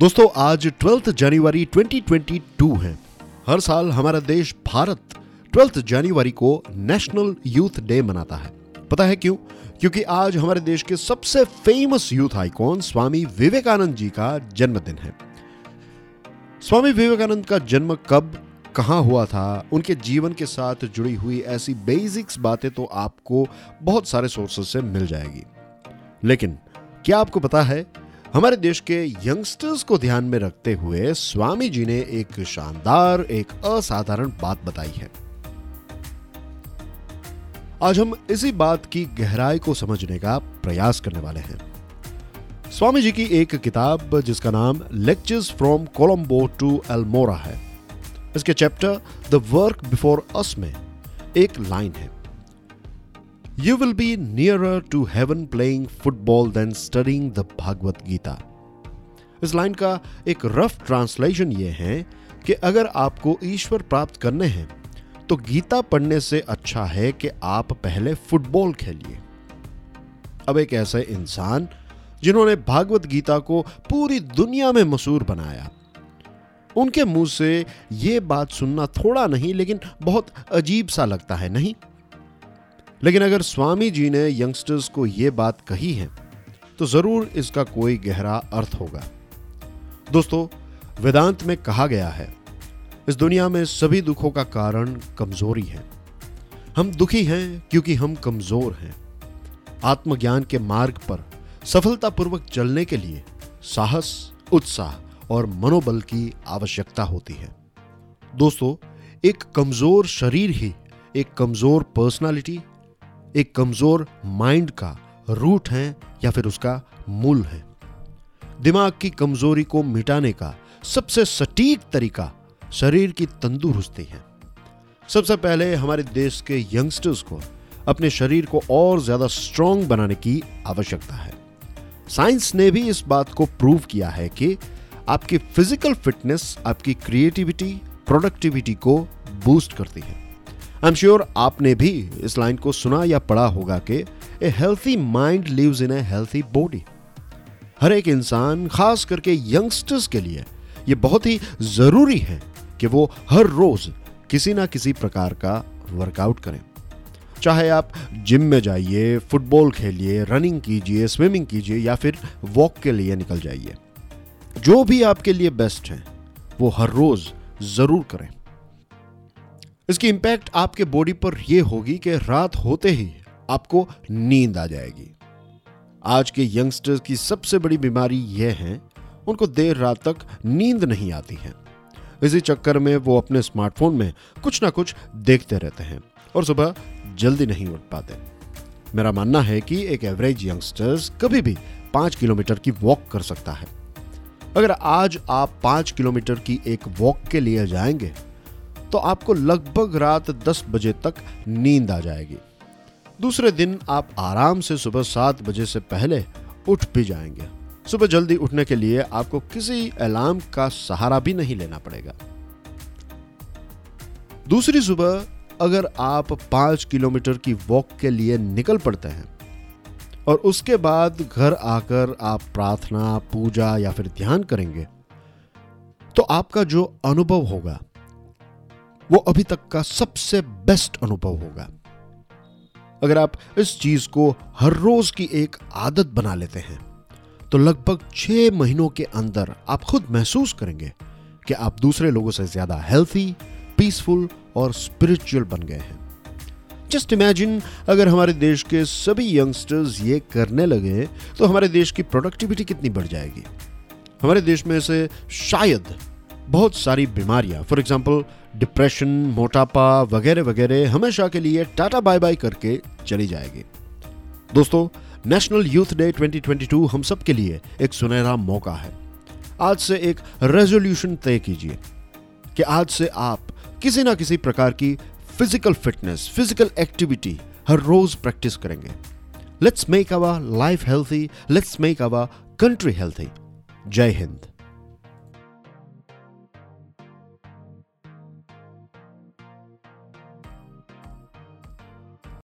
दोस्तों, आज ट्वेल्थ जनवरी 2022 है। हर साल हमारा देश भारत ट्वेल्थ जनवरी को नेशनल यूथ डे मनाता है। पता है क्यों? क्योंकि आज हमारे देश के सबसे famous youth icon Swami Vivekananda ji का जन्मदिन है। स्वामी विवेकानंद का जन्म कब, कहाँ हुआ था, उनके जीवन के साथ जुड़ी हुई ऐसी बेसिक्स बातें तो आपको बहुत सारे सोर्सेस से मिल जाएगी। लेकिन, क्या आपको पता है हमारे देश के यंगस्टर्स को ध्यान में रखते हुए स्वामी जी ने एक शानदार, एक असाधारण बात बताई है। आज हम इसी बात की गहराई को समझने का प्रयास करने वाले हैं। स्वामी जी की एक किताब, जिसका नाम lectures from Colombo to Almora है। इसके chapter the work before us में एक लाइन है। You will be nearer to heaven playing football than studying the Bhagavad Gita इस लाइन का एक रफ ट्रांसलेशन ये है कि अगर आपको ईश्वर प्राप्त करने हैं तो गीता पढ़ने से अच्छा है कि आप पहले फुटबॉल खेलिए। अब एक ऐसे इंसान जिन्होंने भागवत गीता को पूरी दुनिया में मशहूर बनाया। उनके मुँह से यह बात सुनना थोड़ा नहीं, लेकिन बहुत अजीब सा लगता है, नहीं? लेकिन अगर स्वामी जी ने यंगस्टर्स को यह बात कही है तो ज़रूर इसका कोई गहरा अर्थ होगा। दोस्तों, वेदांत में कहा गया है, इस दुनिया में सभी दुखों का कारण कमज़ोरी है। हम दुखी हैं क्योंकि हम कमज़ोर हैं। आत्मज्ञान के मार्ग पर सफलतापूर्वक चलने के लिए साहस, उत्साह और मनोबल की आवश्यकता होती है। दोस्तों, एक कमज़ोर शरीर ही एक कमज़ोर पर्सनालिटी एक कमज़ोर माइंड का रूट है या फिर उसका मूल है। दिमाग की कमज़ोरी को मिटाने का सबसे सटीक तरीका शरीर की तंदुरुस्ती है। सबसे पहले हमारे देश के यंगस्टर्स को अपने शरीर को और ज़्यादा स्ट्रांग बनाने की आवश्यकता है। साइंस ने भी इस बात को प्रूव किया है कि आपकी फ़िज़िकल फिटनेस आपकी क्रिएटिविटी, प्रोडक्टिविटी को बूस्ट करती है। आई एम श्योर आपने भी इस लाइन को सुना या पढ़ा होगा कि a healthy mind lives in a healthy body हर एक इंसान, खास करके यंगस्टर्स के लिए यह बहुत ही ज़रूरी है कि वो हर रोज किसी ना किसी प्रकार का वर्कआउट करें। चाहे आप जिम में जाइए फुटबॉल खेलिए रनिंग कीजिए स्विमिंग कीजिए या फिर वॉक के लिए निकल जाइए। जो भी आपके लिए बेस्ट है, वो हर रोज ज़रूर करें। इसकी इंपैक्ट आपके बॉडी पर यह होगी कि रात होते ही आपको नींद आ जाएगी। आज के यंगस्टर्स की सबसे बड़ी बीमारी यह है, उनको देर रात तक नींद नहीं आती है। इसी चक्कर में वो अपने स्मार्टफ़ोन में कुछ ना कुछ देखते रहते हैं और सुबह जल्दी नहीं उठ पाते। मेरा मानना है कि एक एवरेज यंगस्टर्स कभी भी पाँच किलोमीटर की वॉक कर सकता है। अगर आज आप पाँच किलोमीटर की एक वॉक के लिए जाएँगे तो आपको लगभग रात 10 बजे तक नींद आ जाएगी। दूसरे दिन आप आराम से सुबह सात बजे से पहले उठ भी जाएँगे। सुबह जल्दी उठने के लिए आपको किसी अलार्म का सहारा भी नहीं लेना पड़ेगा। दूसरी सुबह अगर आप पाँच किलोमीटर की वॉक के लिए निकल पड़ते हैं और उसके बाद घर आकर आप प्रार्थना, पूजा या फिर ध्यान करेंगे तो आपका जो अनुभव होगा वो अभी तक का सबसे बेस्ट अनुभव होगा। अगर आप इस चीज़ को हर रोज की एक आदत बना लेते हैं तो लगभग छह महीनों के अंदर आप खुद महसूस करेंगे कि आप दूसरे लोगों से ज़्यादा हेल्थी पीसफुल और स्पिरिचुअल बन गए हैं। जस्ट इमेजिन अगर हमारे देश के सभी यंगस्टर्स ये करने लगे तो हमारे देश की प्रोडक्टिविटी कितनी बढ़ जाएगी। हमारे देश में से शायद बहुत सारी बीमारियाँ फॉर एग्ज़ाम्पल डिप्रेशन मोटापा वगैरह वगैरह हमेशा के लिए टाटा बाय बाय करके चली जाएगी। दोस्तों नेशनल यूथ डे 2022 हम सब के लिए एक सुनहरा मौका है। आज से एक रेजोल्यूशन तय कीजिए कि आज से आप किसी ना किसी प्रकार की फ़िज़िकल फिटनेस फ़िज़िकल एक्टिविटी हर रोज प्रैक्टिस करेंगे। Let's make our life healthy let's make our country healthy जय हिंद।